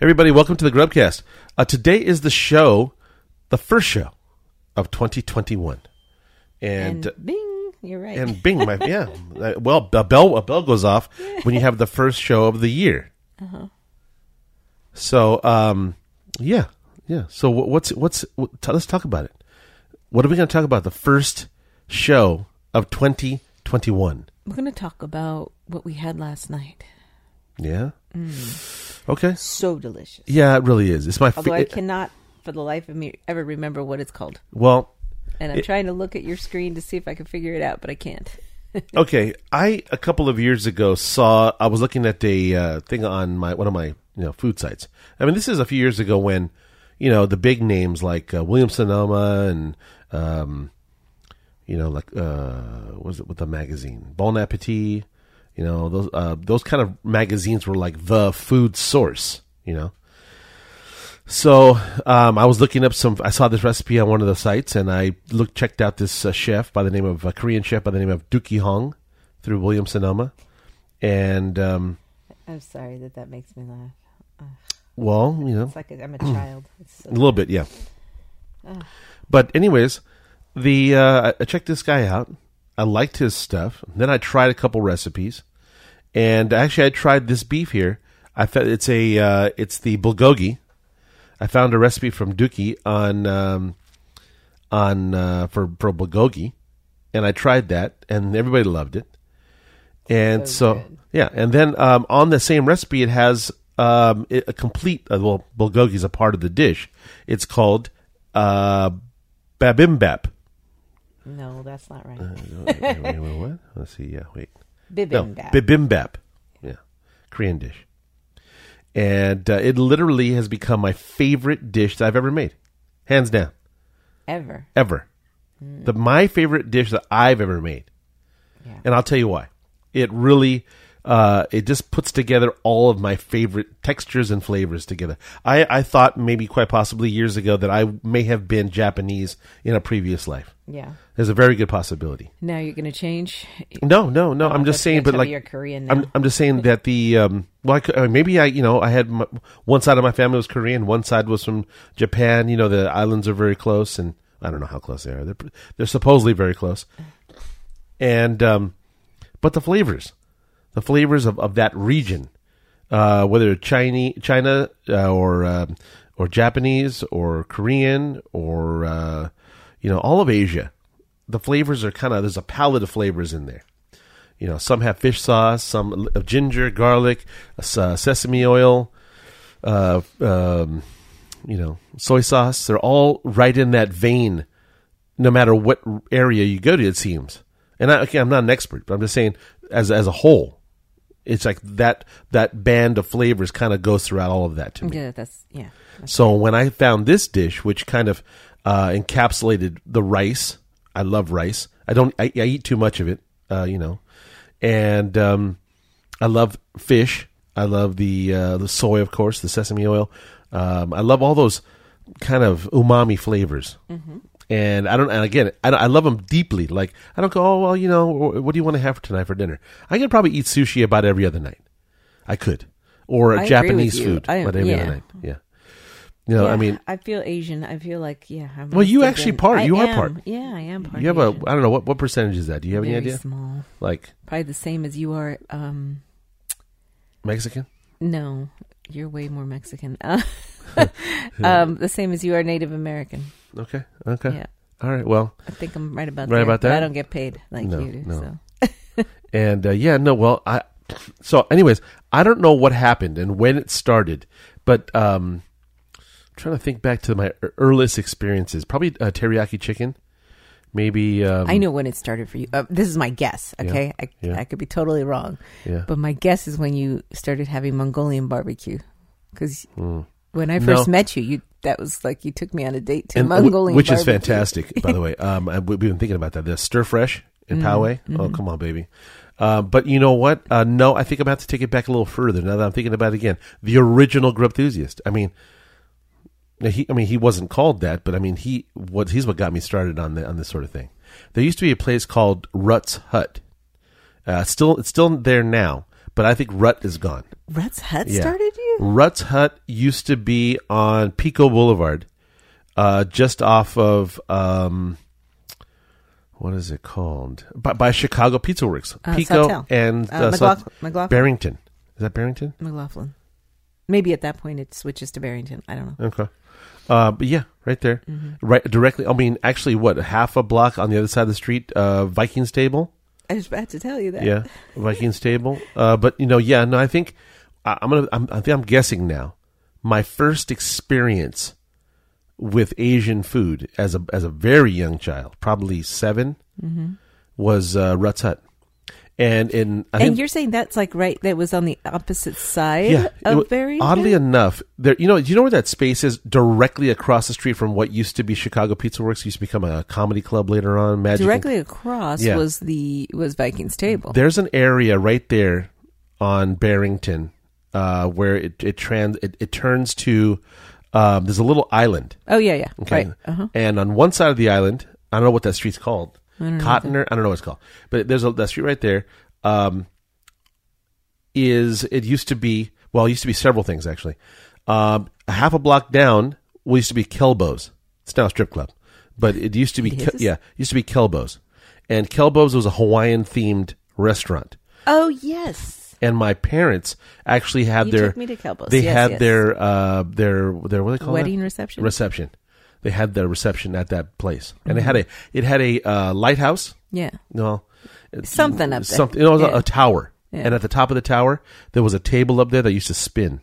Everybody, welcome to the Grubcast. Uh, today is the show, the first show of 2021, and And bing, you're right. and Bing, my yeah. Uh, well, a bell a bell goes off when you have the first show of the year. Uh-huh. So, um, yeah, yeah. So what's what's what, t- let's talk about it. What are we going to talk about? The first show of 2021. We're going to talk about what we had last night. Yeah. Mm. Okay. So delicious. Yeah, it really is. It's my Although I cannot, for the life of me, ever remember what it's called. well, And I'm It- trying to look at your screen to see if I can figure it out, but I can't. okay. I a couple of years ago saw I was looking at a uh, thing on my one of my you know food sites. I mean, this is a few years ago when you know the big names like uh, Williams Sonoma and um, you know like uh, what was it with the magazine Bon Appetit. You know those uh, those kind of magazines were like the food source. You know. So um, I was looking up some. I saw this recipe on one of the sites, and I looked checked out this uh, chef by the name of a Korean chef by the name of Deuki Hong through Williams Sonoma, and um, I'm sorry that that makes me laugh. well, you know, It's like I'm a child. So a little bit, yeah. But anyways, the uh, I checked this guy out. I liked his stuff. Then I tried a couple recipes, and actually I tried this beef here. I found it's a uh, it's the bulgogi. I found a recipe from Deuki on um, on uh, for for bulgogi, and I tried that, and everybody loved it. And So so, yeah, and then um, on the same recipe, it has um, it, a complete. Uh, well, bulgogi is a part of the dish. It's called uh, babimbap. no, that's not right. wait, wait, wait, wait, what? Let's see. Yeah, wait. No, Bibimbap. bibimbap. Yeah, Korean dish. And uh, it literally has become my favorite dish that I've ever made, hands down, Ever. ever. The my favorite dish that I've ever made, Yeah. and I'll tell you why. It really, uh, it just puts together all of my favorite textures and flavors together. I, I thought maybe quite possibly years ago that I may have been Japanese in a previous life. Yeah. There's a very good possibility. Now you're going to change. No, no, no. I'm Oh, just saying, but like you're Korean now. I'm, I'm just saying that the um, well, I could, uh, maybe I, you know, I had my, one side of my family was Korean, one side was from Japan. You know, the islands are very close, and I don't know how close they are. They're they're supposedly very close, and um, but the flavors, the flavors of, of that region, uh, whether Chinese, China, uh, or um or Japanese, or Korean, or uh, you know, all of Asia, the flavors are kind of there's a palette of flavors in there. You know, some have fish sauce, some of ginger, garlic, uh, sesame oil, uh, um, you know, soy sauce. They're all right in that vein, no matter what area you go to. It seems, and I, okay, I'm not an expert, but I'm just saying, as as a whole, it's like that that band of flavors kind of goes throughout all of that to me. Yeah, that's, yeah. So when I found this dish, which kind of uh, encapsulated the rice, I love rice. I don't. I, I eat too much of it, uh, you know, and um, I love fish. I love the uh, the soy, of course, the sesame oil. Um, I love all those kind of umami flavors. And I don't. And again, I, I love them deeply. Like I don't go. Oh well, you know, what do you want to have for tonight for dinner? I could probably eat sushi about every other night. I could, or I Japanese food I- about every yeah. other night. Yeah. You know, I mean, I feel Asian. I feel like, yeah. I'm Well, you actually part- I you are am. part. Yeah, I am part. you have a. Asian. I don't know what what percentage is that. Do you have any idea? small. Like Probably the same as you are. Um, Mexican? no, you're way more Mexican. Um, the same as you are Native American. Okay. Okay. Yeah, All right. Well, I think I'm right about Right there, about that? I don't get paid like No, you do. no. So and uh, yeah, no. Well, I. So, anyways, I don't know what happened and when it started, but um, I'm trying to think back to my earliest experiences. Probably uh, teriyaki chicken. Maybe. Um, I know when it started for you. Uh, this is my guess. Okay, I, yeah. I could be totally wrong, Yeah. but my guess is when you started having Mongolian barbecue, because Mm. when I No. first met you, you that was like you took me on a date to And Mongolian, which is fantastic, by the way. Um, we've been thinking about that. The stir fresh in Mm-hmm. Poway. Oh, come on, baby. Uh, but you know what? Uh, no, I think I'm about to take it back a little further. Now that I'm thinking about it again, the original grub enthusiast. I mean, he, I mean, he wasn't called that, but I mean, he what he's what got me started on the, on this sort of thing. There used to be a place called Ruts Hut. Uh, still, it's still there now, but I think Rut is gone. Rut's Hut Yeah. started you? Rut's Hut used to be on Pico Boulevard, uh, just off of um, what is it called? By, by Chicago Pizza Works. Uh, Pico and Uh, uh, McLaughlin-. Barrington. Is that Barrington? McLaughlin. Maybe at that point it switches to Barrington. I don't know. Okay. Uh, but yeah, right there, Mm-hmm. right directly. I mean, actually, what half a block on the other side of the street, uh, Vikings Table. I was about to tell you that. Yeah, Vikings Table. Uh, but you know, yeah, no, I think I, I'm gonna. I'm, I think I'm guessing now. My first experience with Asian food as a as a very young child, probably 7 Mm-hmm. was uh, Ruts Hut, and in I And think you're saying that's like right that was on the opposite side yeah, of Barrington? oddly enough, there. You know, do you know where that space is? Directly across the street from what used to be Chicago Pizza Works. Used to become a comedy club later on. Magic. and- Directly across Yeah. was the was Vikings table. There's an area right there on Barrington uh, where it it trans it, it turns to. Um, there's a little island. oh yeah, yeah. Okay. Right. Uh-huh. And on one side of the island, I don't know what that street's called. Cotner, I don't know what it's called. But there's a that street right there. Um, is it used to be well, it used to be several things actually. Um, a half a block down we used to be Kelbo's. It's now a strip club. But it used to be Ke- yeah, used to be Kelbo's. And Kelbo's was a Hawaiian themed restaurant. Oh yes. And my parents actually had You their took me to Kelbo's. they Yes, had yes. their uh their their what do they call Wedding reception? reception. They had their reception at that place, and Mm-hmm. it had a it had a uh, lighthouse. Yeah. No, it- Something up there. Something. It was a, Yeah. a tower, Yeah. and at the top of the tower there was a table up there that used to spin.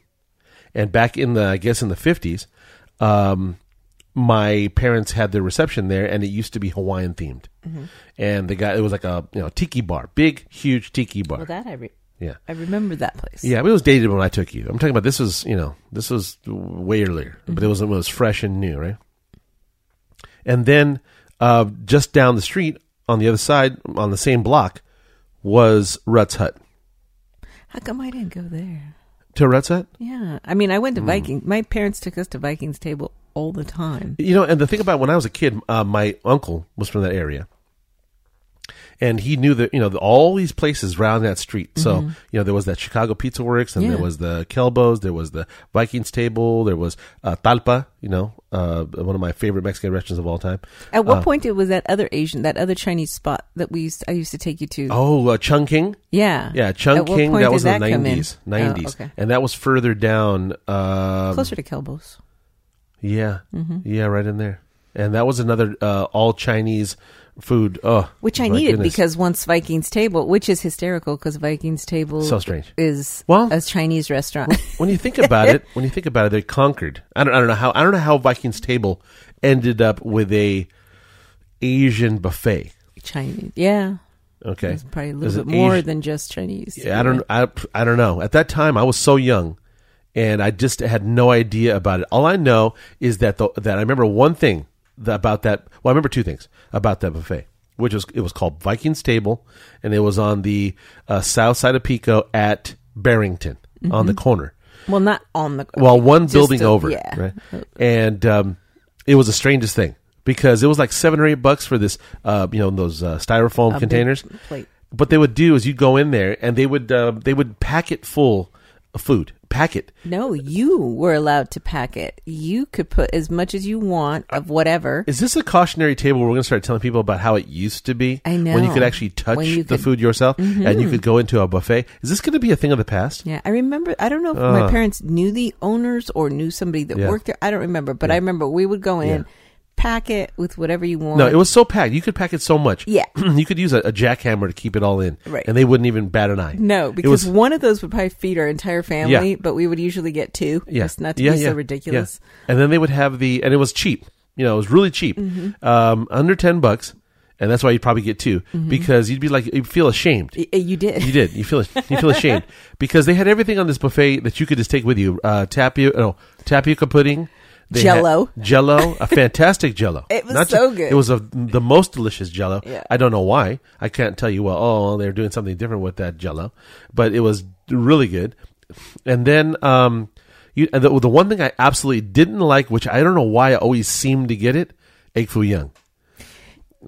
And back in the I guess in the fifties, um, my parents had their reception there, and it used to be Hawaiian themed. Mm-hmm. And the guy it was like a you know tiki bar, big huge tiki bar. Well, that I re- yeah. I remember that place. Yeah, but it was dated when I took you. I'm talking about this was, you know, this was way earlier, but it was it was fresh and new, right? And then uh, just down the street on the other side, on the same block, was Ruts Hut. How come I didn't go there? To Ruts Hut, Yeah. I mean, I went to Hmm. Viking. My parents took us to Vikings table all the time. you know, and the thing about when I was a kid, uh, my uncle was from that area, and he knew that you know the, all these places around that street. So you know there was that Chicago Pizza Works, and there Mm-hmm. Was the Kelbo's, there was the Vikings Table, there was uh, Talpa. You know, uh, one of my favorite Mexican restaurants of all time. At what Uh, point it was that other Asian, that other Chinese spot that we used, I used to take you to? Oh, uh, Chung King. yeah, Yeah, Chung King. That was in the that come in? nineties. Nineties, Oh, okay. and that was further down. Um, closer to Kelbo's. Yeah, Mm-hmm. yeah, right in there. And that was another uh, all Chinese food. Oh, Which I needed goodness. because once Vikings table, which is hysterical because Vikings table So strange. is Well- a Chinese restaurant. when you think about it, when you think about it, they conquered. I don't, I don't know how. I don't know how Vikings Table ended up with a Asian buffet. Chinese, yeah, Okay, it's probably a little bit more Asian- than just Chinese. Yeah, I don't. I, I don't know. At that time, I was so young, and I just had no idea about it. All I know is that the, that I remember one thing that, about that. Well, I remember two things about that buffet, which was it was called Vikings Table, and it was on the uh, south side of Pico at Barrington on the corner. Well, not on the Well, one building a- over, Yeah, right? And um, it was the strangest thing because it was like seven or eight bucks for this, uh, you know, those uh, styrofoam A containers. plate. What they would do is you'd go in there and they would uh, they would pack it full of food, pack it. No, you were allowed to pack it. You could put as much as you want of whatever. Is this a cautionary table where we're going to start telling people about how it used to be? I know. when you could actually touch the could- Mm-hmm. food yourself and you could go into a buffet. Is this going to be a thing of the past? Yeah, I remember. I don't know if my parents knew the owners or knew somebody that Yeah. worked there. I don't remember, but I remember we would go in, Yeah. Pack it with whatever you want. No, it was so packed. You could pack it so much. Yeah. you could use a, a jackhammer to keep it all in, Right. And they wouldn't even bat an eye. no because was- one of those would probably feed our entire family, Yeah. but we would usually get two. yeah, just not to yeah, be yeah, so ridiculous. yeah. And then they would have the, and it was cheap. You know, it was really cheap, Mm-hmm. um, under ten bucks, and that's why you'd probably get 2 because you'd be like, you'd feel ashamed. Y- You did. You did. You feel you feel ashamed because they had everything on this buffet that you could just take with you. Uh, tapioca, no, tapioca pudding, They Jell-O. Jello, a fantastic Jello. It was Not so ju- good. It was a, the most delicious Jello. Yeah. I don't know why. I can't tell you. Well, oh, they're doing something different with that Jello, but it was really good. And then, um, you and the, the one thing I absolutely didn't like, which I don't know why I always seem to get it, egg foo young.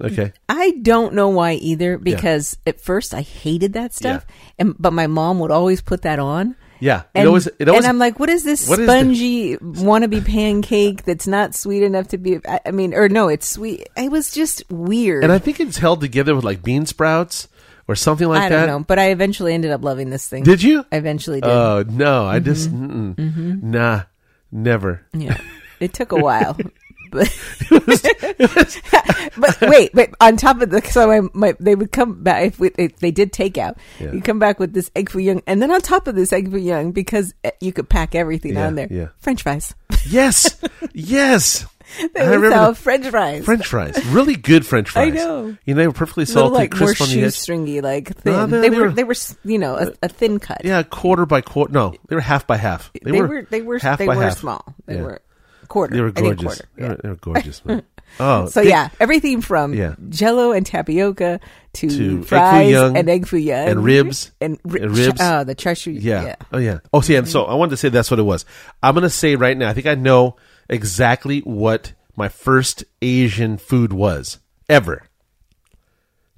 Okay. I don't know why either because at first I hated that stuff, and but my mom would always put that on. Yeah. And, it always, it always, and I'm like, what is this What is spongy wannabe pancake that's not sweet enough to be? I, I mean, or no, it's sweet. It was just weird. and I think it's held together with like bean sprouts or something like that. I don't know, but I eventually ended up loving this thing. Did you? I eventually did. Oh no, I just Mm-hmm. nah, never. yeah, it took a while. But, but wait, but on top of the so my, my they would come back if, we, if they did takeout, Yeah. you come back with this egg foo young, and then on top of this egg foo young because uh, you could pack everything Yeah, on there. yeah. French fries. Yes, yes. They I would remember sell French fries. French fries, really good French fries. I know. You know, they were perfectly little salty, like more crisp on the edge. shoestringy, like thin. No, they- they, they were were- they were you know a, a thin cut. Yeah, quarter by quarter. No, they were half by half. they, were, they were half they by were half. small. They Yeah. were quarter. They were gorgeous. quarter. They, yeah. were, they were gorgeous. man. Oh, So they- yeah, everything from Yeah. Jello and tapioca to, To egg fries young and egg foo young and ribs and, ri- and ribs. Oh, the char siu. Yeah. Yeah. Oh yeah. Oh see, and so I wanted to say that's what it was. I'm gonna say right now. I think I know exactly what my first Asian food was ever.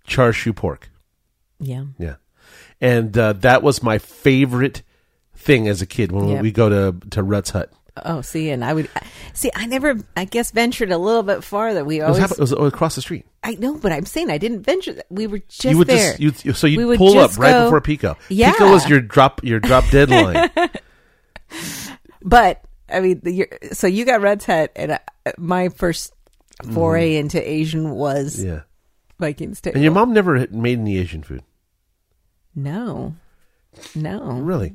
Char siu pork. Yeah. Yeah, and uh, that was my favorite thing as a kid when Yep. we go to to Rutt's Hut. Oh, see, and I would see. I never, I guess, ventured a little bit farther. We It was, always, it was across the street. I know, but I'm saying I didn't venture. that. We were just you would there. just you so you We would would pull up just right before Pico. Yeah. Pico was your drop your drop deadline. but I mean, the, so you got Red's Hut, and I, my first foray mm-hmm. into Asian was yeah. Vikings table. And your mom never made any Asian food, No, no, really.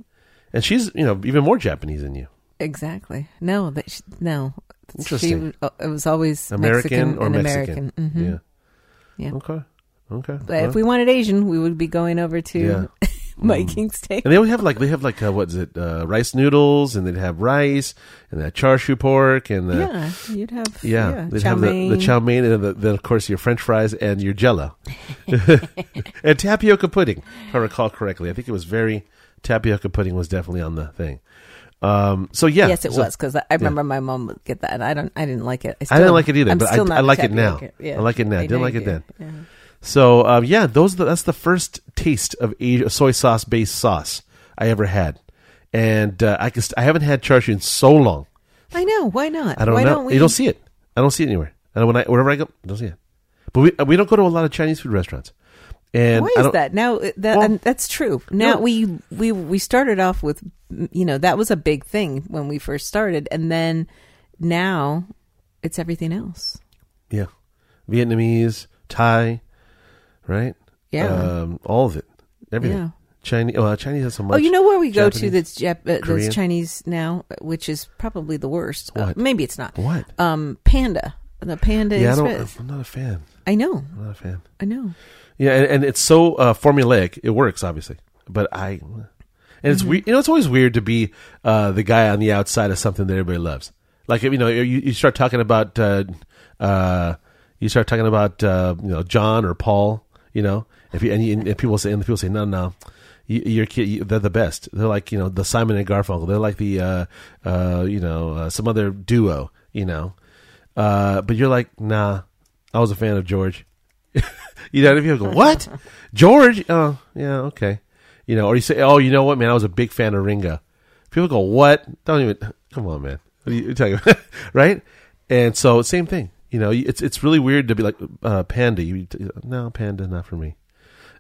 And she's you know even more Japanese than you. Exactly. No, that she, no. She, Interesting. was- uh, it was always American Mexican or and Mexican. American. hmm Yeah. Yeah. Okay. Okay. But Well, if we wanted Asian, we would be going over to Yeah. Vikings table. and they would have like they have like uh, what is it uh, rice noodles and they'd have rice and that char siu pork and the yeah, you'd have yeah, yeah, they'd chow have the, the chow mein and the, then of course your French fries and your Jello and tapioca pudding. If I recall correctly, I think it was very tapioca pudding was definitely on the thing. Um, so yeah, Yes, it so- was because I I remember my mom would get that, and I don't, I didn't like it. I still- didn't like it either, I'm but I, still I not like it now. tapioca. Yeah. I like it now. I, didn't like it do. then. Yeah. So um, yeah, those that's the first taste of Asia, soy sauce based sauce I ever had, and uh, I can I haven't had char siu in so long. I know. Why not? I don't why know. Don't we, you don't see it. I don't see it anywhere. And when I wherever I go, I don't see it. But we we don't go to a lot of Chinese food restaurants. And Why is that? Now uh, that Well, and that's true. Now no. we we we started off with you know that was a big thing when we first started, and then now it's everything else. Yeah, Vietnamese, Thai, right? Yeah. um, all of it, everything. Yeah. Chinese. Oh, Chinese has so much. Oh, you know where we go to that's Jap- uh, that's Chinese now, which is probably the worst. Uh, maybe it's not. What? Um, Panda. The Panda Yeah, I don't, I'm not a fan. I know. I'm not a fan. I know. Yeah, and, and it's so uh, formulaic. It works, obviously, but I. And it's weird. You know, it's always weird to be uh, the guy on the outside of something that everybody loves. Like you know, you, you start talking about, uh, uh, you start talking about, uh, you know, John or Paul. You know, if you, and, you, and people say, and people say, no, no, you, your kid, they're the best. They're like you know the Simon and Garfunkel. They're like the, uh, uh, you know, uh, some other duo. You know, uh, but you're like, nah, I was a fan of George. you know, if you go, what? George? Oh, yeah, okay. You know, or you say, oh, you know what, man? I was a big fan of Ringo. People go, what? Don't even. Come on, man. What are you talking about? right? And so, same thing. You know, it's it's really weird to be like uh, panda. You no panda, not for me.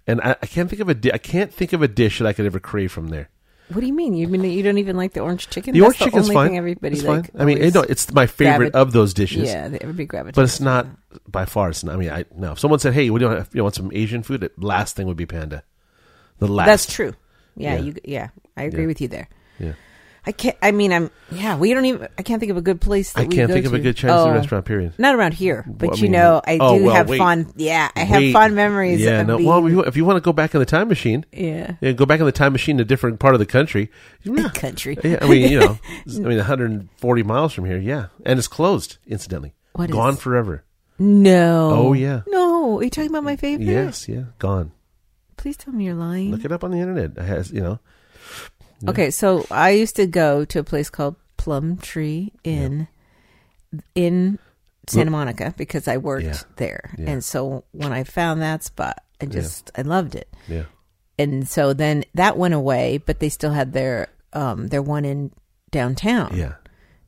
And I, I can't think of a di- I can't think of a dish that I could ever crave from there. What do you mean? You mean you don't even like the orange chicken? The That's orange chicken's only fine. Thing everybody it's like. fine. I mean, no, it's my favorite gravi- of those dishes. Yeah, they- everybody gravitates. But it's not by far. It's not. I mean, I no. If someone said, "Hey, what do you want? You want some Asian food?" The last thing would be panda. The last. That's true. Yeah, Yeah. you. Yeah, I agree Yeah. with you there. Yeah. I can't. I mean, I'm. Yeah, we don't even. I can't think of a good place. That I can't think of a good Chinese Oh, restaurant. Period. Not around here, but Well, I you mean, know, I oh, do well, have wait. fond. Yeah, I have Wait. fond memories. Yeah. of No. being, Well, if you, if you want to go back in the time machine, yeah. yeah, go back in the time machine to a different part of the country. Yeah. Country. Yeah, I mean, you know, I mean, 140 miles from here. Yeah, and it's closed. Incidentally, What gone is- forever. No. Oh, yeah. No. Are you talking about my favorite? Yes. Yeah. Gone. Please tell me you're lying. Look it up on the internet. It has you know. Yeah. Okay, so I used to go to a place called Plum Tree Inn in Santa Monica because I worked Yeah. there, and so when I found that spot, I just I loved it. Yeah. And so then that went away, but they still had their um their one in downtown. Yeah.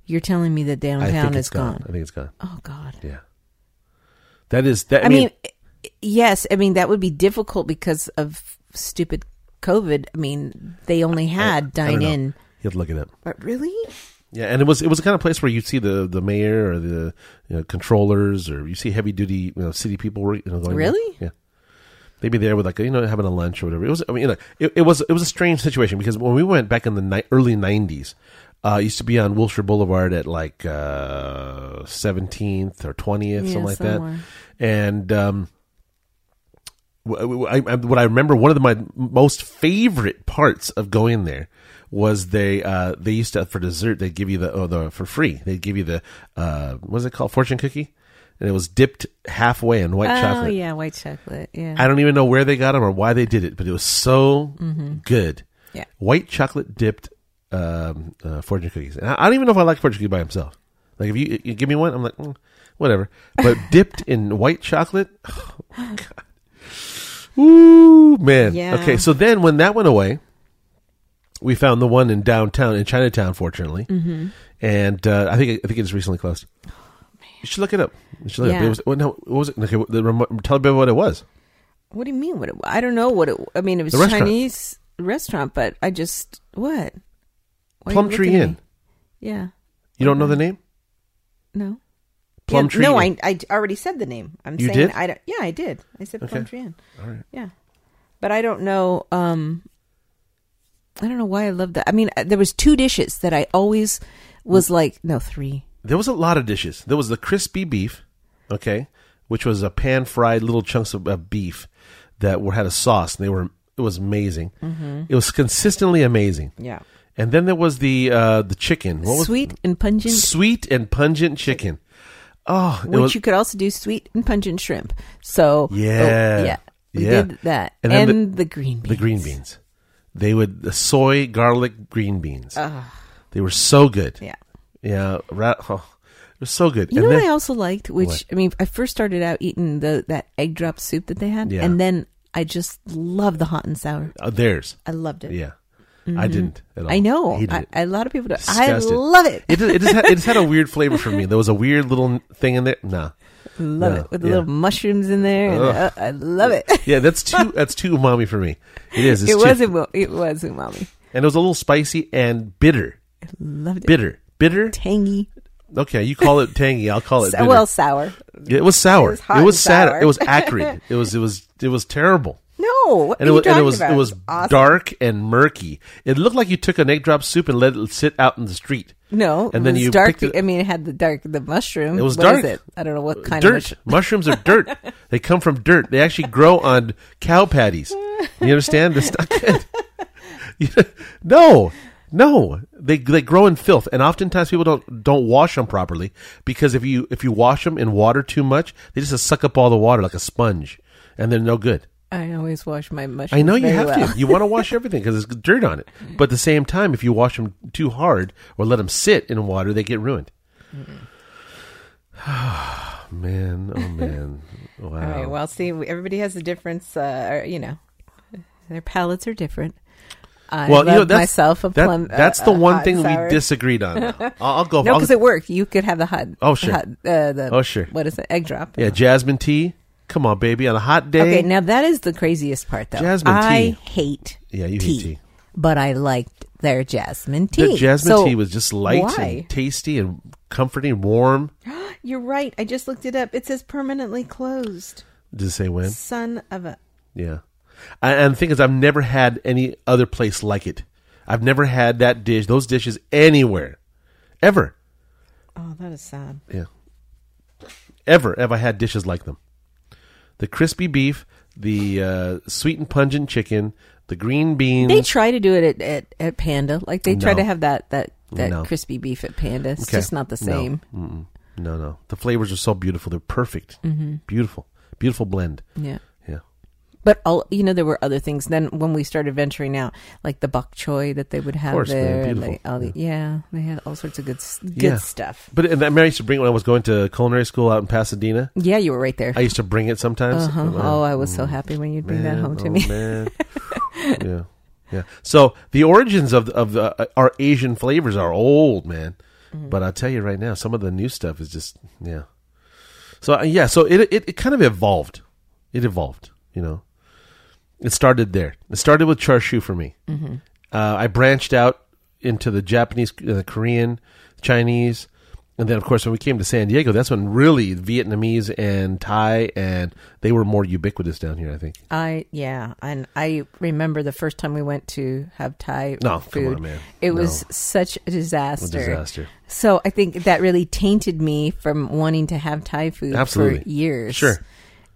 You're telling me that downtown is gone. gone. I think it's gone. Oh God. Yeah. That is that. I, I, mean, yes. I mean that would be difficult because of stupid COVID. I mean, they only had I dine know. in. you have to look it up. But really? Yeah, and it was it was the kind of place where you'd see the the mayor or the you know, controllers or you see heavy duty you know city people you know going there. Really? yeah they'd be there with like you know having a lunch or whatever it was I mean you know it, it was it was a strange situation because when we went back in the ni- early nineties uh it used to be on Wilshire Boulevard at like uh seventeenth or twentieth Yeah, something like somewhere. that and um wh- wh- I, I, what I remember, one of my most favorite parts of going there was they uh, they used to for dessert they'd give you the oh, the for free they'd give you the uh, what was it called fortune cookie and it was dipped halfway in white oh chocolate. yeah, white chocolate. Yeah. I don't even know where they got them or why they did it, but it was so good. Mm-hmm. Yeah. white chocolate dipped um, uh, fortune cookies. And I, I don't even know if I like fortune cookie by himself. Like if you, you give me one, I'm like mm, whatever. But dipped in white chocolate, oh, God. Ooh man. Yeah. Okay, so then when that went away, we found the one in downtown in Chinatown, fortunately, Mm-hmm. and uh, I think I think it's recently closed. You should look it up. You should look it up. Yeah. It was, well, no, what was it? Okay, the, tell me what it was. What do you mean? What? It, I don't know what it. I mean, it was restaurant. Chinese restaurant, but I just what? Why Plum Tree Inn. Yeah. You don't know the name? No. Plum Yeah, Tree No, I, I already said the name. I'm You saying did? I don't. Yeah, I did. I said Plum. Tree Inn. All right. Yeah, but I don't know. Um, I don't know why I love that. I mean, uh, there was two dishes that I always was like, no, three. There was a lot of dishes. There was the crispy beef, okay, which was a pan fried little chunks of, of beef that were had a sauce, and they were it was amazing. Mm-hmm. It was consistently amazing. Yeah. And then there was the uh, the chicken. What was Sweet and pungent, sweet and pungent chicken. Oh, which was you could also do sweet and pungent shrimp. So oh, Yeah. yeah, we Yeah. did that, And and, then the, green beans. the green beans. They would the soy garlic green beans. They were so good. Yeah. Yeah, oh, it was so good. You and know then, what I also liked, which What? I mean, I first started out eating the that egg drop soup that they had, Yeah. and then I just loved the hot and sour. uh, theirs. I loved it. Yeah, I didn't at all. I know. I, a lot of people do. I love it. It just, it, just had, it just had a weird flavor for me. There was a weird little thing in there. No. love No, it with yeah. little mushrooms in there. And, uh, I love it. Yeah, that's too that's too umami for me. It is. It too, was umo- it was umami. and it was a little spicy and bitter. I Loved it. Bitter. Bitter. tangy. Okay, you call it tangy. I'll call it bitter. well, sour. it was sour. it was It was, sad. sour. It was acrid. it was it was it was terrible. No, And it was and it was it was awesome. dark and murky. It looked like you took an egg drop soup and let it sit out in the street. No, and it then was you dark. it- I mean, it had the dark, the mushroom. It was What dark. is it? I don't know what uh, kind dirt. of mushroom. Mushrooms are dirt. they come from dirt. They actually grow on cow patties. You understand? That's not good. No, no. They they grow in filth, and oftentimes people don't don't wash them properly because if you if you wash them in water too much, they just suck up all the water like a sponge, and they're no good. I always wash my mushrooms. I know you have well. to. You want to wash everything because there's dirt on it. But at the same time, if you wash them too hard or let them sit in water, they get ruined. Oh man, oh man, wow. All right. Well, see, everybody has a difference. Uh, or, you know, their palates are different. I well, you know, that's, myself a that- plum. that's uh, the uh, one thing and we disagreed on. I'll, I'll go. No, because it worked. You could have the hot. Oh, sure. hot, uh, the, Oh, sure. What is it? Egg drop. yeah, jasmine tea. Come on, baby, on a hot day. Okay, now that is the craziest part, though. Jasmine tea. I tea. hate Yeah, you hate tea, tea. but I liked their jasmine tea. the jasmine So, tea was just light why? and tasty and comforting, warm. You're right. I just looked it up. It says permanently closed. Does it say when? Son of a. Yeah. I- And the thing is, I've never had any other place like it. I've never had that dish, those dishes anywhere, ever. Oh, that is sad. Yeah. Ever have I had dishes like them? The crispy beef, the uh, sweet and pungent chicken, the green beans. They try to do it at, at, at Panda. Like they try No. to have that that that No. crispy beef at Panda. It's Okay. just not the No. same. Mm-mm. No, no. The flavors are so beautiful. They're perfect. Mm-hmm. Beautiful. Beautiful blend. Yeah. But all you know, there were other things. Then when we started venturing out, like the bok choy that they would have course, there, and they, all the, yeah, they had all sorts of good good Yeah. stuff. But and that I used to bring when I was going to culinary school out in Pasadena. Yeah, you were right there. I used to bring it sometimes. Uh-huh. Uh, Oh, I was so happy when you'd bring that home to oh, me. man. yeah, yeah. So the origins of of the, uh, our Asian flavors are old, man. Mm-hmm. But I'll tell you right now, some of the new stuff is just yeah. So uh, yeah, so it, it it kind of evolved. It evolved, you know. It started there. It started with char siu for me. Mm-hmm. Uh, I branched out into the Japanese, uh, the Korean, Chinese, and then of course when we came to San Diego, that's when really Vietnamese and Thai and they were more ubiquitous down here. I think. I yeah, and I remember the first time we went to have Thai No, food. on, man. It No. was such a A disaster. disaster. So I think that really tainted me from wanting to have Thai food Absolutely. for years. Sure.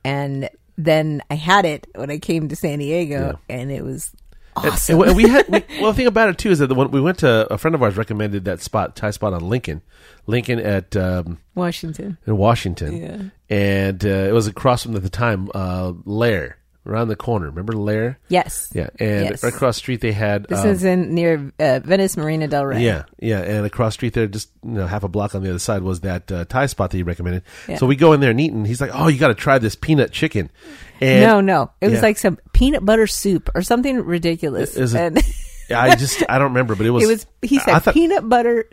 And then I had it when I came to San Diego, and it was And- awesome. And, we had we, well, the thing about it too is that the one we went to a friend of ours recommended that spot Thai spot on Lincoln, Lincoln at um, Washington. in Washington, Yeah. and uh, it was across from at the time uh, Lair around the corner. Remember Lair? Yes. Yeah, and Yes. right across the street they had This um, is in near uh, Venice Marina del Rey. Yeah, yeah, and across the street there, just you know, half a block on the other side was that uh, Thai spot that you recommended. Yeah. So we go in there and eat, and he's like, "Oh, you got to try this peanut chicken." And no, no. It was Yeah. like some peanut butter soup or something ridiculous. It- and I just I don't remember, but it was it was he said thought- peanut butter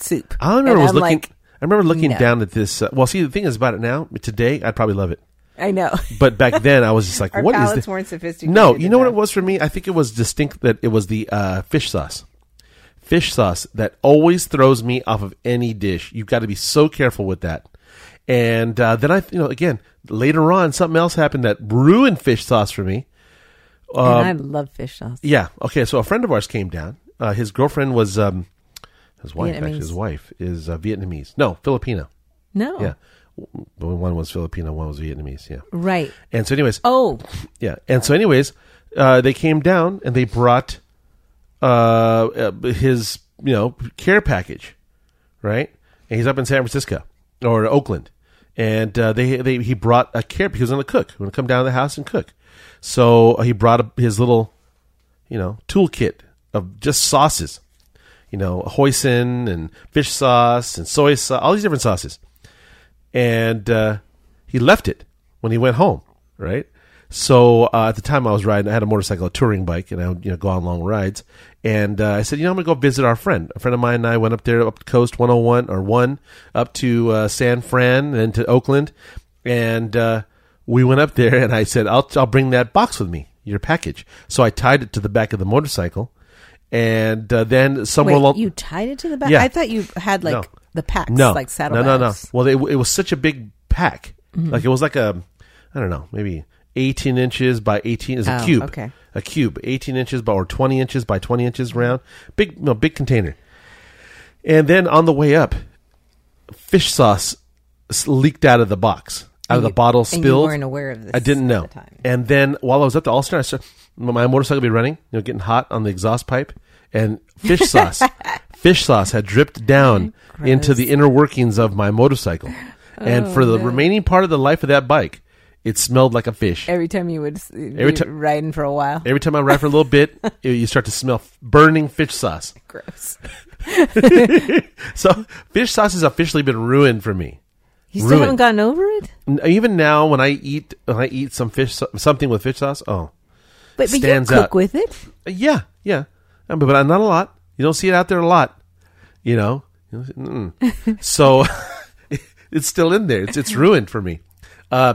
soup. I remember was I'm looking. like, I remember looking no. down at this. Uh, well, see, the thing is about it now. Today, I'd probably love it, I know. but back then, I was just like, Our "What is this?" weren't sophisticated. No, you know what it enough. was for me? I think it was distinct that it was the uh, fish sauce. Fish sauce that always throws me off of any dish. You've got to be so careful with that. And uh, then I, you know, again later on, something else happened that ruined fish sauce for me. and I love fish sauce. Yeah. Okay. So a friend of ours came down. Uh, his girlfriend was um, his wife. Actually, his wife is uh, Vietnamese. No, Filipino. No. Yeah. One was Filipino. One was Vietnamese. Yeah. Right. And so, anyways, Oh, yeah. And so, anyways, uh, they came down and they brought uh, uh, his, you know, care package, right? And he's up in San Francisco or Oakland, and uh, they they he brought a care because he was going to cook, going to come down to the house and cook. So uh, he brought a, his little, you know, toolkit of just sauces, you know, hoisin and fish sauce and soy sauce, all these different sauces and uh, he left it when he went home. Right. So uh, at the time I was riding, I had a motorcycle, a touring bike, and I would you know go on long rides. And uh, I said, you know, I'm gonna go visit our friend. A friend of mine and I went up there, up the Coast 101 or one, up to uh, San Fran and to Oakland, and uh, we went up there. And I said, I'll I'll bring that box with me, your package. So I tied it to the back of the motorcycle, and uh, then somewhere wait, along you tied it to the back? Yeah. I thought you had like No. The packs, no, like saddle no, no, no. Well, it, it was such a big pack. Mm-hmm. Like it was like a, I don't know, maybe eighteen inches by eighteen is a Oh, cube. okay. a cube, eighteen inches by or twenty inches by twenty inches round. Big, no, big container. And then on the way up, fish sauce leaked out of the box, out of the you- bottle, and you spilled. weren't aware of this I didn't know. the. And then while I was up to All-Star, I saw my motorcycle would be running, you know, getting hot on the exhaust pipe, and fish sauce, fish sauce had dripped down into the inner workings of my motorcycle. And Oh, for the no. remaining part of the life of that bike, it smelled like a fish. Every time you would Every every ti- time riding for a while. Every time I ride for a little bit, you- you start to smell burning fish sauce. Gross. So fish sauce has officially been ruined for me. You still Ruined. haven't gotten over it? Even now, when I eat when I eat some fish something with fish sauce, oh But, but you cook out. with it. yeah, yeah, Uh, but, but not a lot. You don't see it out there a lot. You know, Mm-mm. so it's still in there. It's it's ruined for me. Uh,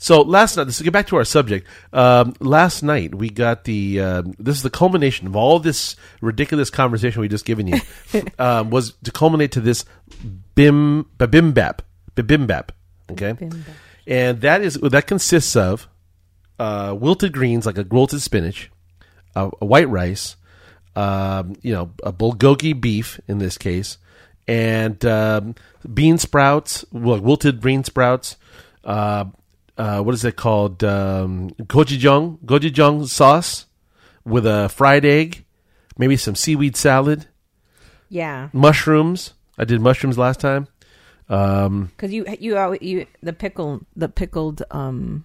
so last night, let's get back to our subject. Um, last night we got the um this is the culmination of all this ridiculous conversation we just given you um, was to culminate to this bim bibimbap bibimbap. Okay, Bibimbap. and that is that consists of uh, wilted greens like a wilted spinach, uh, a white rice, um, you know, a bulgogi beef in this case, and um, bean sprouts, well, wilted bean sprouts. Uh, uh, what is it called? Um, gochujang, gochujang sauce with a fried egg, maybe some seaweed salad, Yeah, mushrooms. I did mushrooms last time. Um, because you you you the pickle the pickled um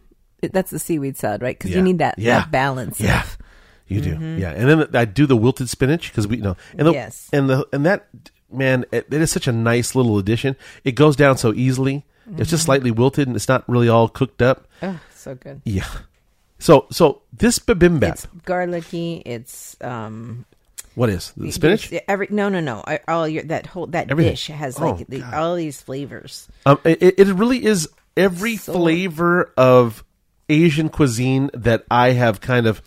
that's the seaweed salad, right? Because Yeah. you need that, Yeah. that balance. Yeah, of- you do. Yeah, and then I do the wilted spinach because we you know and the, Yes. and the and that man it, it is such a nice little addition. It goes down so easily. It's just slightly wilted and it's not really all cooked up. oh, so good. Yeah. So so this bibimbap, It's garlicky. It's um what is the spinach? Every no, no, no. All your that whole that Everything. dish has Oh, like the, all these flavors. Um, it, it really is every So- flavor of Asian cuisine that I have kind of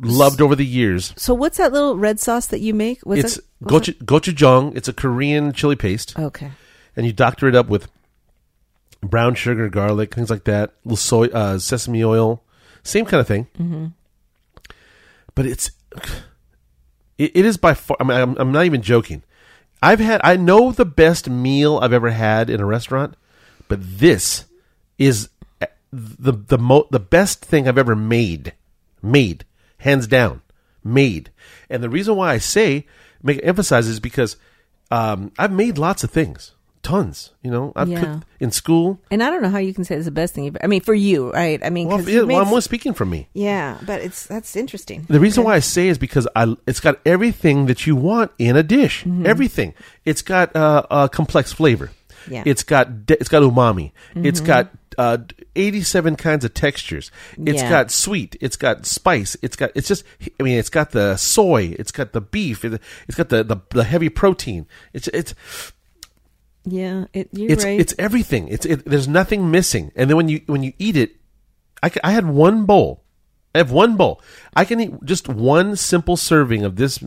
loved over the years. So what's that little red sauce that you make? Was it's gochu, gochujang. It's a Korean chili paste, okay. and you doctor it up with brown sugar, garlic, things like that. Little soy, uh, sesame oil, same kind of thing. Mm-hmm. But it's it, it is by far. I mean, I'm, I'm not even joking. I've had I know the best meal I've ever had in a restaurant, but this is uh, the the mo- the best thing I've ever made. Made hands down, made. And the reason why I say make emphasize is because um, I've made lots of things, tons. You know, I've Yeah. cooked in school. And I don't know how you can say it's the best thing. You've, I mean, for you, right? I mean, Well, yeah, well, I'm only speaking for me. yeah, but it's that's interesting. The reason why I say is because I, it's got everything that you want in a dish. Everything. It's got uh, a complex flavor. Yeah. It's got de- it's got umami. It's got uh, 87 kinds of textures. It's Yeah. got sweet. It's got spice. It's got it's just I mean it's got the soy. It's got the beef. it- It's got the the, the heavy protein. It's it's Yeah, it, it's right. it's everything. It's it, there's nothing missing. And then when you when you eat it, I, I had one bowl. I have one bowl. I can eat just one simple serving of this.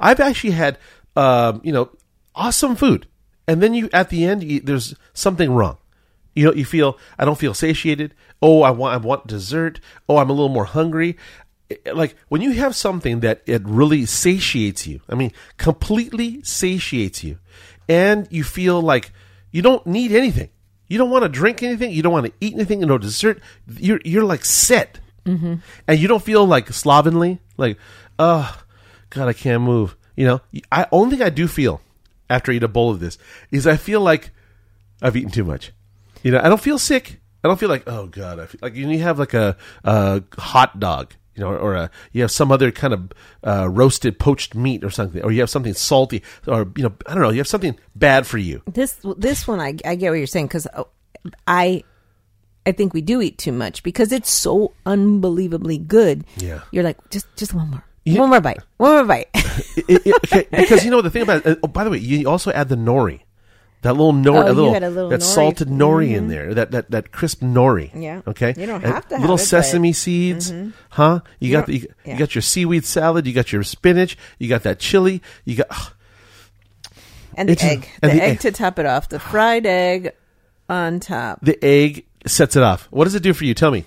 I've actually had um, you know awesome food, and then you at the end you, there's something wrong. You know you feel I don't feel satiated. Oh, I want I want dessert. Oh, I'm a little more hungry. Like when you have something that it really satiates you. I mean, completely satiates you, and you feel like you don't need anything. You don't want to drink anything. You don't want to eat anything. No dessert. You're you're like set, mm-hmm. and you don't feel like slovenly. Like, oh, God, I can't move. You know, I only thing I do feel after I eat a bowl of this is I feel like I've eaten too much. You know, I don't feel sick. I don't feel like oh god. I feel like you have like a, a hot dog, you know, or a you have some other kind of uh, roasted poached meat or something, or you have something salty, or you know, I don't know. You have something bad for you. this this one I I get what you're saying because I I think we do eat too much because it's so unbelievably good. Yeah. you're like just just one more, Yeah. one more bite, one more bite. It- it- okay, because you know the thing about it, oh, by the way, you also add the nori, that little nori, Oh, you little, little that nori. Mm-hmm. salted nori in there, that that that crisp nori. Yeah. Okay. You don't And have to have little it, but- Mm-hmm. sesame seeds, huh? You, got don't- the, you, yeah. got your seaweed salad, you got your spinach, you got that chili, you got. ugh, and the It's- egg, and the, the egg, egg. to top it off, the fried egg on top. the egg sets it off. What does it do for you? Tell me.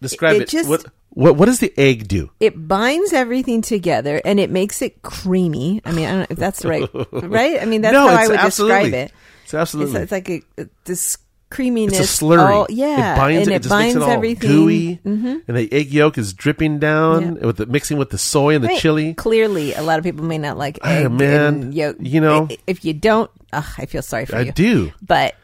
Describe It it. just- what what what does the egg do? It binds everything together and it makes it creamy. I mean, I don't know if that's right, right? I mean, that's no, how I would absolutely. describe it. It's absolutely. It's, it's like a, a- this creaminess. It's a slurry. all- yeah, it binds and it. it, It binds makes it all everything. gooey, Mhm. and the egg yolk is dripping down Yeah. with the mixing with the soy and the Right. chili. Clearly, a lot of people may not like Ah, egg man, and yolk. you know. If you don't, ugh, I feel sorry for I you. do. but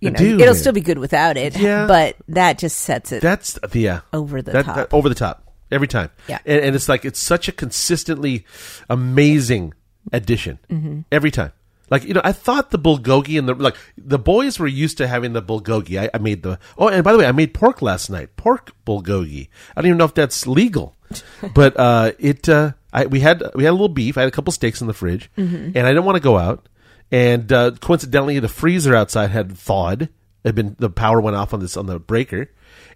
you know, do, it'll man. still be good without it. Yeah. but that just sets it. That's the yeah Over the That- top. that- over the top every time. Yeah. and, and it's like it's such a consistently amazing addition Mm-hmm. every time. Like you know, I thought the bulgogi and the like the boys were used to having the bulgogi. I, I made the oh, and by the way, I made pork last night. Pork bulgogi. I don't even know if that's legal, but uh, it. Uh, I we had we had a little beef. I had a couple steaks in the fridge, Mm-hmm. and I didn't want to go out. And uh, coincidentally, the freezer outside had thawed. Had been the power went off on this on the breaker,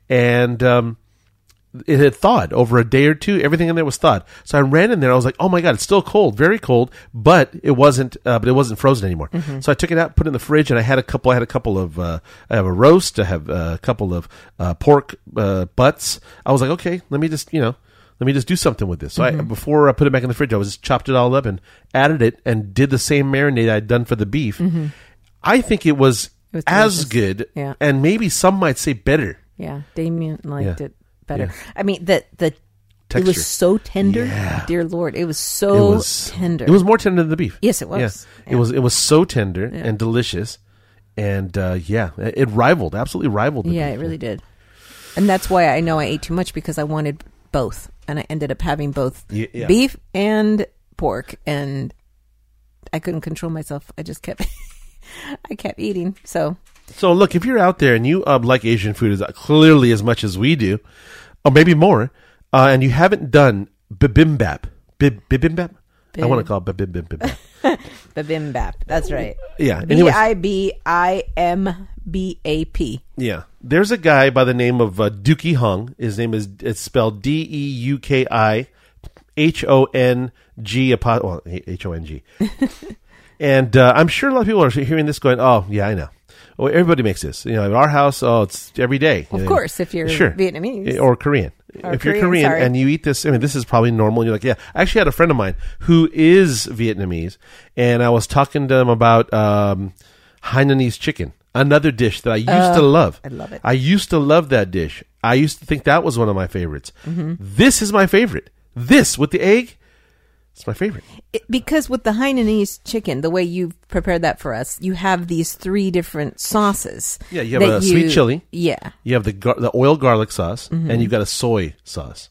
and um, it had thawed over a day or two. Everything in there was thawed. So I ran in there. I was like, "Oh my god, it's still cold, very cold." But it wasn't. Uh, but it wasn't frozen anymore. So I took it out, put it in the fridge, and I had a couple. I had a couple of. Uh, I have a roast. I have a couple of uh, pork uh, butts. I was like, okay, let me just you know. Let me just do something with this. So I, before I put it back in the fridge, I was just chopped it all up and added it and did the same marinade I'd done for the beef. I think it was, It was as good, Yeah. and maybe some might say better. yeah, Damien liked Yeah. it better. Yeah. I mean, the the it was so tender. Yeah. Dear Lord, it was so it was tender. It was more tender than the beef. Yes, it was. Yeah. It was. It was so tender and delicious, and uh, yeah, it rivaled, absolutely rivaled. The yeah, it really did. and that's why I know I ate too much because I wanted both, and I ended up having both beef and pork, and I couldn't control myself. I just kept, I kept eating. So So look, if you're out there and you um, like Asian food as clearly as much as we do, or maybe more, uh, and you haven't done bibimbap, bib, bibimbap, I want to call it bibimbap. bibimbap. That's right. Yeah. B i b i m b a p. yeah. There's a guy by the name of uh, Deuki Hong. His name is it's spelled D E U K I H O N G apo- well H O N G. And uh, I'm sure a lot of people are hearing this going, "Oh, yeah, I know." Well, everybody makes this. You know, at our house, oh, it's every day. Of You know, course, if you're Sure. Vietnamese. or Korean. Or if you're Korean, Korean sorry. and you eat this, I mean, this is probably normal. And you're like, yeah. I actually had a friend of mine who is Vietnamese, and I was talking to him about um, Hainanese chicken, another dish that I used to love. I love it. I used to love that dish. I used to think that was one of my favorites. Mm-hmm. This is my favorite. This with the egg, it's my favorite. It- because with the Hainanese chicken, the way you've prepared that for us, you have these three different sauces. Yeah, you have a sweet chili. Yeah. You have the gar- the oil garlic sauce, Mm-hmm. and you've got a soy sauce.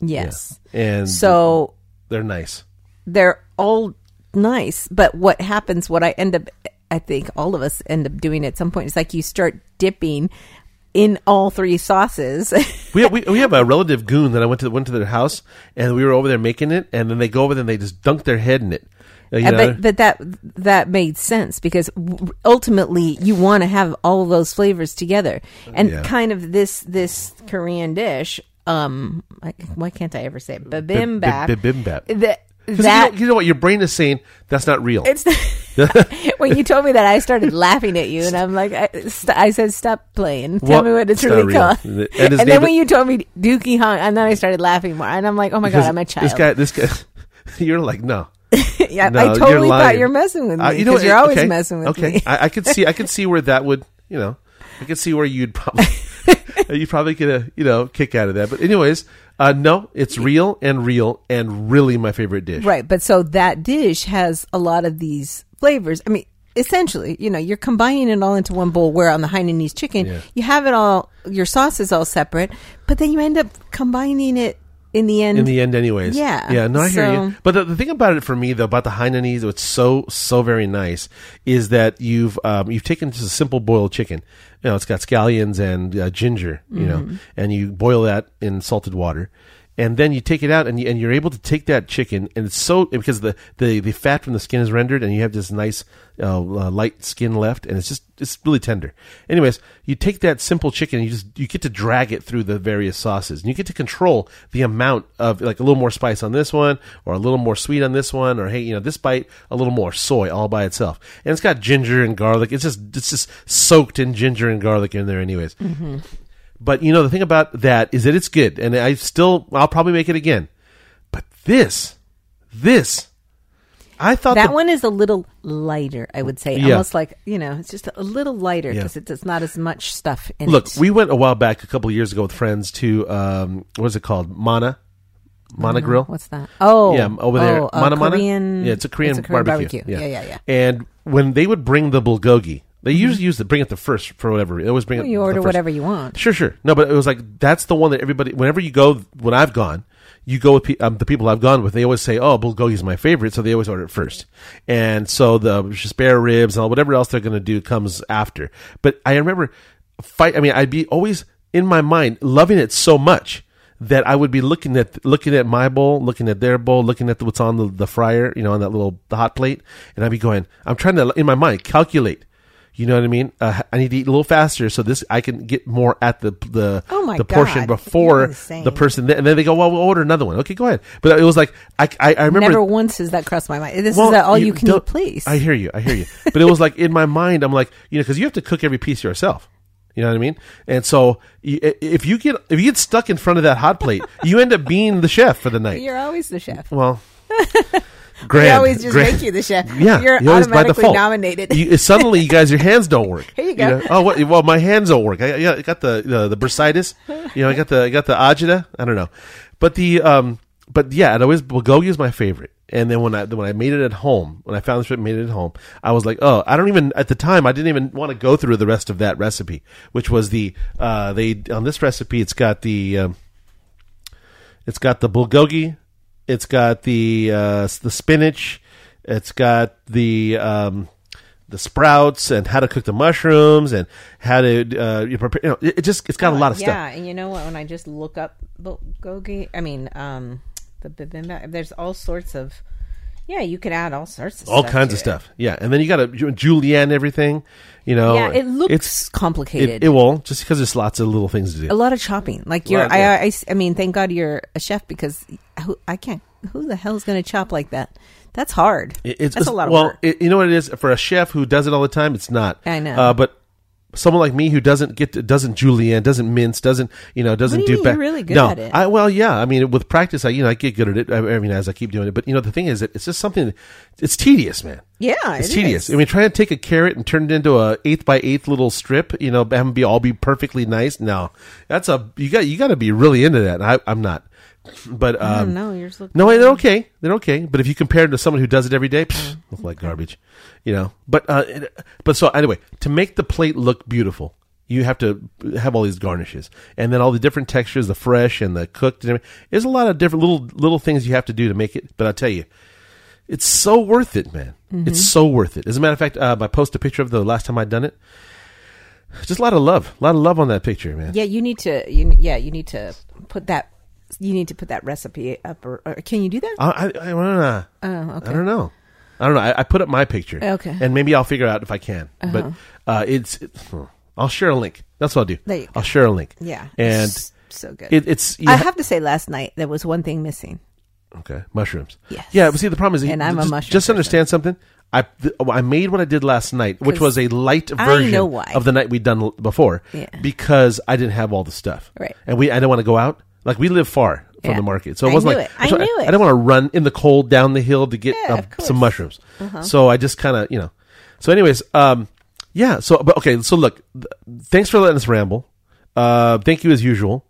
Yes. And So they're nice. they're all nice, but what happens, what I end up, I think all of us end up doing at some point, is like you start dipping in all three sauces. we have, we, we have a relative goon that I went to went to their house and we were over there making it and then they go over there and they just dunk their head in it. Uh, you know? but, but that that made sense because ultimately you want to have all of those flavors together and Yeah. kind of this this Korean dish um I, why can't I ever say it? bibimbap Bib- bibimbap. 'Cause that you know, you know what your brain is saying that's not real. it's when you told me that I started laughing at you and I'm like I, st- I said stop playing tell Well, me what it's, it's really real. called And and, then when you told me Deuki Hong and then I started laughing more and I'm like oh my god I'm a child This guy, this guy, you're like no. yeah, no I you're totally thought you're messing with me Uh, because you know, you're always okay, messing with okay. me I, I could see, I could see where that would, you know, I could see where you'd probably, you probably get a, you know, kick out of that. But anyways, uh, no, it's real and real and really my favorite dish. Right, but so that dish has a lot of these flavors. I mean, essentially, you know, you're combining it all into one bowl. Where on the Hainanese chicken, Yeah. you have it all, your sauce is all separate, but then you end up combining it in the end. in the end anyways Yeah, yeah no i hear you but the, the thing about it for me though about the hainanese what's so so very nice is that you've um, you've taken just a simple boiled chicken you know it's got scallions and uh, ginger you Mm-hmm. know and you boil that in salted water and then you take it out and, you, and you're able to take that chicken and it's so because the, the, the fat from the skin is rendered and you have this nice uh, uh, light skin left and it's just it's really tender. Anyways you take that simple chicken and you just you get to drag it through the various sauces and you get to control the amount of like a little more spice on this one or a little more sweet on this one or hey you know this bite a little more soy all by itself. And it's got ginger and garlic. It's just it's just soaked in ginger and garlic in there anyways but you know the thing about that is that it's good, and I still I'll probably make it again. But this, this, I thought that the- one is a little lighter, I would say, Yeah. almost like you know, it's just a little lighter Yeah. because it's not as much stuff in it. Look, it. we went a while back, a couple years ago, with friends to um, what is it called, Mana, Mana Grill. What's that? Oh, yeah, over there, oh, uh, Mana Mana. Korean. Yeah, it's a Korean, barbecue. Yeah. yeah, yeah, And when they would bring the bulgogi, they usually use the bring it the first for whatever. They always bring it. you the order whatever you want. Sure, sure. No, but it was like that's the one that everybody. Whenever you go, when I've gone, you go with pe- um, the people I've gone with. They always say, "Oh, bulgogi is my favorite," so they always order it first. And so the spare ribs and whatever else they're going to do comes after. But I remember fight. I mean, I'd be always in my mind loving it so much that I would be looking at looking at my bowl, looking at their bowl, looking at what's on the, the fryer, you know, on that little the hot plate, and I'd be going. I'm trying to in my mind calculate. You know what I mean? Uh, I need to eat a little faster so this I can get more at the the Oh my the portion before the person. And then they go, "Well, we'll order another one." Okay, go ahead. But it was like I I, I remember Never once has that crossed my mind. This well, is all you, can don't- eat place. I hear you. I hear you. but it was like in my mind, I'm like, you know, because you have to cook every piece yourself. You know what I mean? And so if you get if you get stuck in front of that hot plate, you end up being the chef for the night. You're always the chef. well, We always just grand. make you the chef. Yeah, You're you automatically nominated. You, suddenly, you guys, your hands don't work. Here you go. know? Oh, what, well, my hands don't work. I, I got the the, the bursitis. You know, I got the I got the agita. I don't know, but the um, but yeah, it always bulgogi is my favorite. And then when I when I made it at home, when I found this and made it at home, I was like, oh, I don't even at the time I didn't even want to go through the rest of that recipe, which was the uh, they on this recipe it's got the um, it's got the bulgogi, it's got the uh, the spinach, it's got the um, the sprouts and how to cook the mushrooms and how to uh, you prepare. You know, it, it just it's got a lot of yeah, stuff. Yeah, and you know what? When I just look up bulgogi, I mean, um, the bibimbap. There's all sorts of. Yeah, you could add all sorts of All stuff kinds to of it. stuff, yeah, and then you got to julienne everything, you know. Yeah, it looks it's complicated. it, it will just because there's lots of little things to do. a lot of chopping. Like you're, Lot, I, yeah. I, I mean, thank God you're a chef because who, I can't. Who the hell is going to chop like that? That's hard. It- it's, That's a lot of well, work. it, you know what it is for a chef who does it all the time. It's not. I know. Uh, but someone like me who doesn't get to, doesn't julienne, doesn't mince, doesn't you know doesn't What do do. You're really good no, at it. I well, yeah. I mean, with practice, I you know I get good at it. I, I mean, as I keep doing it, but you know the thing is, that it's just something. It's tedious, man. yeah, It's it tedious. is. I mean, trying to take a carrot and turn it into a eighth by eighth little strip, you know, them be all be perfectly nice. No, that's a you got you got to be really into that. I, I'm not, but um, don't know. You're just no, they're okay. They're okay. But if you compare it to someone who does it every day, pfft, look like garbage, you know. But uh, but so anyway, to make the plate look beautiful, you have to have all these garnishes, and then all the different textures, the fresh and the cooked. And everything. There's a lot of different little little things you have to do to make it. But I'll tell you, it's so worth it, man. It's so worth it. As a matter of fact, uh, I posted a picture of the last time I'd done it. Just a lot of love, a lot of love on that picture, man. Yeah, you need to. You, yeah, you need to put that. You need to put that recipe up, or, or can you do that? I, I, I don't know. Oh, I don't know. I don't know. I, I put up my picture. Okay. Uh-huh. And maybe I'll figure out if I can. But uh, it's. It, hmm. I'll share a link. That's what I'll do. There you go. I'll share a link. Yeah, And it's so good. it, it's. I ha- have to say, last night there was one thing missing. Okay. Mushrooms. Yes. Yeah. But see, the problem is, And I'm a just, mushroom just understand something. I th- I made what I did last night, which 'Cause was a light I version know why. of the night we'd done l- before, Yeah. because I didn't have all the stuff, Right. And we I didn't want to go out. Like we live far from Yeah. the market, so it I wasn't knew like it. I so knew I, it. didn't want to run in the cold down the hill to get Yeah, uh, of course. some mushrooms. Uh-huh. So I just kind of you know. So, anyways, um, yeah. So, but okay. So, look. Th- thanks for letting us ramble. Uh, thank you as usual,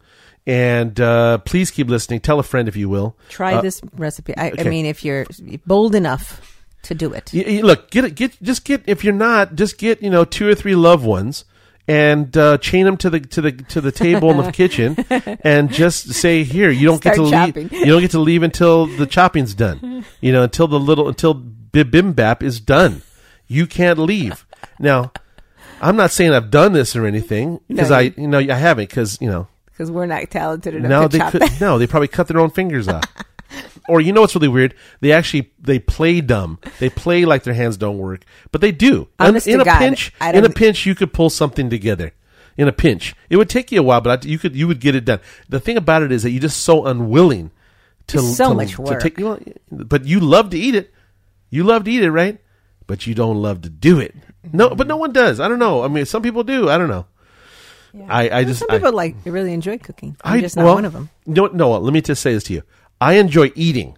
and uh, please keep listening. Tell a friend if you will. Try Uh, this recipe. I, I mean, if you're bold enough to do it. Y- y- look, get it. Get just get. If you're not, just get you know two or three loved ones and uh, chain them to the to the to the table in the kitchen, and just say, "Here, you don't get to Start leave. You don't get to leave until the chopping's done. You know, until the little until bibimbap is done. You can't leave now." I'm not saying I've done this or anything because No, I, you- you know, I haven't because you know Because we're not talented enough no, to they could. No, they probably cut their own fingers off. or you know what's really weird? They actually they play dumb. They play like their hands don't work, but they do. Honest in to a God, pinch, in a pinch, you could pull something together. In a pinch, it would take you a while, but I, you could you would get it done. The thing about it is that you're just so unwilling to It's so to, much to work. take. You know, but you love to eat it. You love to eat it, right? But you don't love to do it. No, but no one does. I don't know. I mean, some people do. I don't know. I, I Well, just some I- people like really enjoy cooking. I'm I just not well, one of them. No, no. Let me just say this to you. I enjoy eating.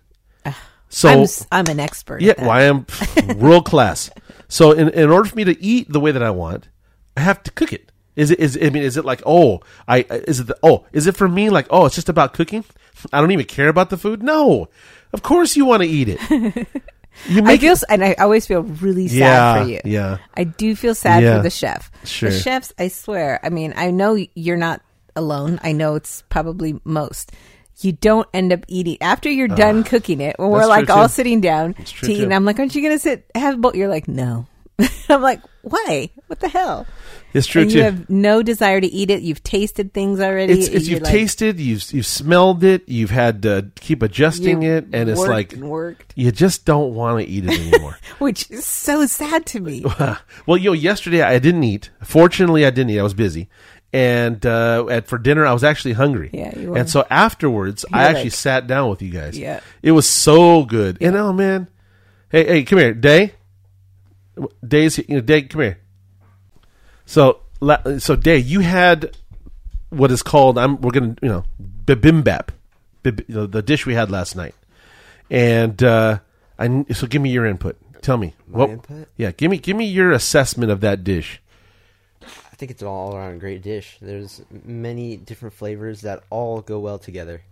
So I'm I'm an expert. yeah, at that. well, I am world class. So in in order for me to eat the way that I want, I have to cook it. Is it is I mean is it like oh I is it the, oh is it for me like oh it's just about cooking? I don't even care about the food. No, of course you want to eat it. You I feel, it, and I always feel really sad Yeah, for you. yeah. I do feel sad Yeah. for the chef. Sure. The chefs, I swear. I mean, I know you're not alone. I know it's probably most. You don't end up eating after you're done cooking it. When we're like all sitting down to eat, and I'm like, "Aren't you gonna sit have a bowl?" You're like, "No." I'm like, "Why? What the hell?" it's true and too. you have no desire to eat it. You've tasted things already. it's, it's you've like, tasted, you've you've smelled it, you've had to keep adjusting it, and it's like and worked, you just don't want to eat it anymore. which is so sad to me. well, yo, yesterday I didn't eat. Fortunately, I didn't eat. I was busy, and uh, at for dinner I was actually hungry. Yeah, you were. And so afterwards, I You're actually like- sat down with you guys. Yeah. it was so good. You know, man. Hey, hey, come here, Day. Day's you know, Day, come here. So, so Day, you had what is called. I'm. We're gonna, you know, bibimbap, Bib, you know, the dish we had last night, and uh, I. So, give me your input. Tell me what. input? Yeah, give me give me your assessment of that dish. I think it's an all around great dish. There's many different flavors that all go well together.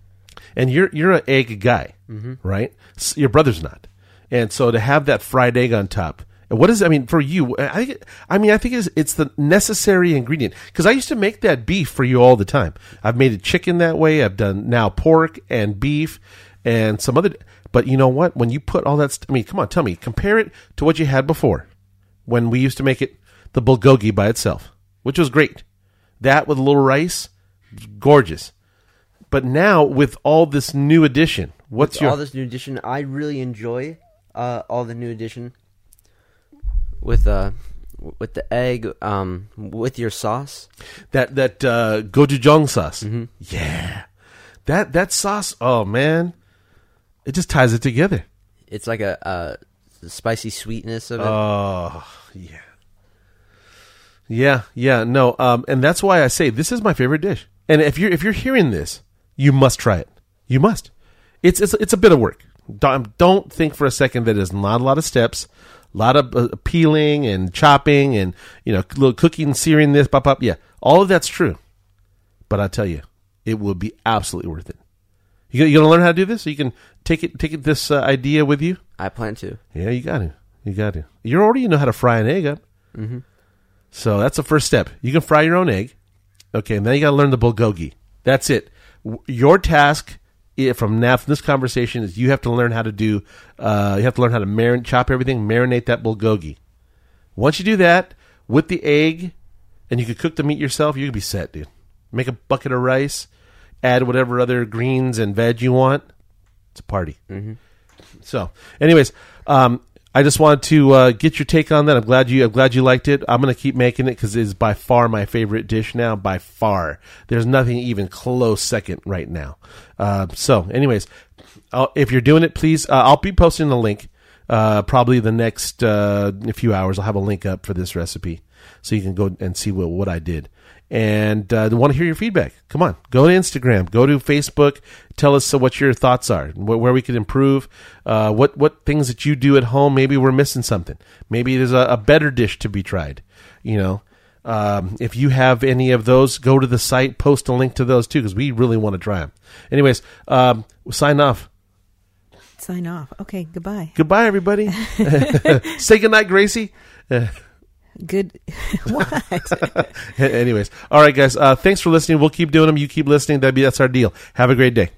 and you're you're an egg guy, right? Your brother's not, and so to have that fried egg on top. What is? I mean, for you, I think. I mean, I think it's, it's the necessary ingredient because I used to make that beef for you all the time. I've made a chicken that way. I've done now pork and beef and some other. But you know what? When you put all that, st- I mean, come on, tell me, compare it to what you had before when we used to make it the bulgogi by itself, which was great. That with a little rice, gorgeous. But now with all this new addition, what's your all this new addition? I really enjoy uh, all the new addition with uh with the egg um with your sauce. that that uh, gochujang sauce? Yeah, that that sauce. Oh man, it just ties it together. It's like a, uh spicy sweetness of it. Oh yeah, yeah, yeah. No, um, and that's why I say this is my favorite dish. And if you're if you're hearing this, you must try it. You must. It's it's it's a bit of work. Don't, don't think for a second that there's not a lot of steps, a lot of uh, peeling and chopping and you know little cooking, searing this, pop up. Yeah, all of that's true. But I tell you, it will be absolutely worth it. You you gonna learn how to do this? So you can take it take it this uh, idea with you. I plan to. Yeah, you got to. You got to. You already know how to fry an egg up. Mm-hmm. So that's the first step. You can fry your own egg. Okay, and then you got to learn the bulgogi. That's it. W- Your task from now from this conversation is you have to learn how to do. Uh, you have to learn how to marin- chop everything, marinate that bulgogi. Once you do that with the egg, and you can cook the meat yourself, you could be set, dude. Make a bucket of rice, add whatever other greens and veg you want. It's a party. So, anyways, um, I just wanted to uh, get your take on that. I'm glad you. I'm glad you liked it. I'm going to keep making it because it is by far my favorite dish now. By far, there's nothing even close second right now. Uh, so, anyways, i if you're doing it, please. Uh, I'll be posting the link. Uh, probably the next uh, few hours, I'll have a link up for this recipe, so you can go and see what, what I did. And uh, want to hear your feedback. Come on, go to Instagram, go to Facebook. Tell us uh, what your thoughts are, wh- where we could improve, uh, what what things that you do at home. Maybe we're missing something. Maybe there's a, a better dish to be tried. You know, um, if you have any of those, go to the site, post a link to those too, because we really want to try them. Anyways, um, sign off. Sign off. Okay, goodbye. Goodbye, everybody. Say goodnight, Gracie. Good. what? Anyways, all right, guys. Uh, thanks for listening. We'll keep doing them. You keep listening. That'd be that's our deal. Have a great day.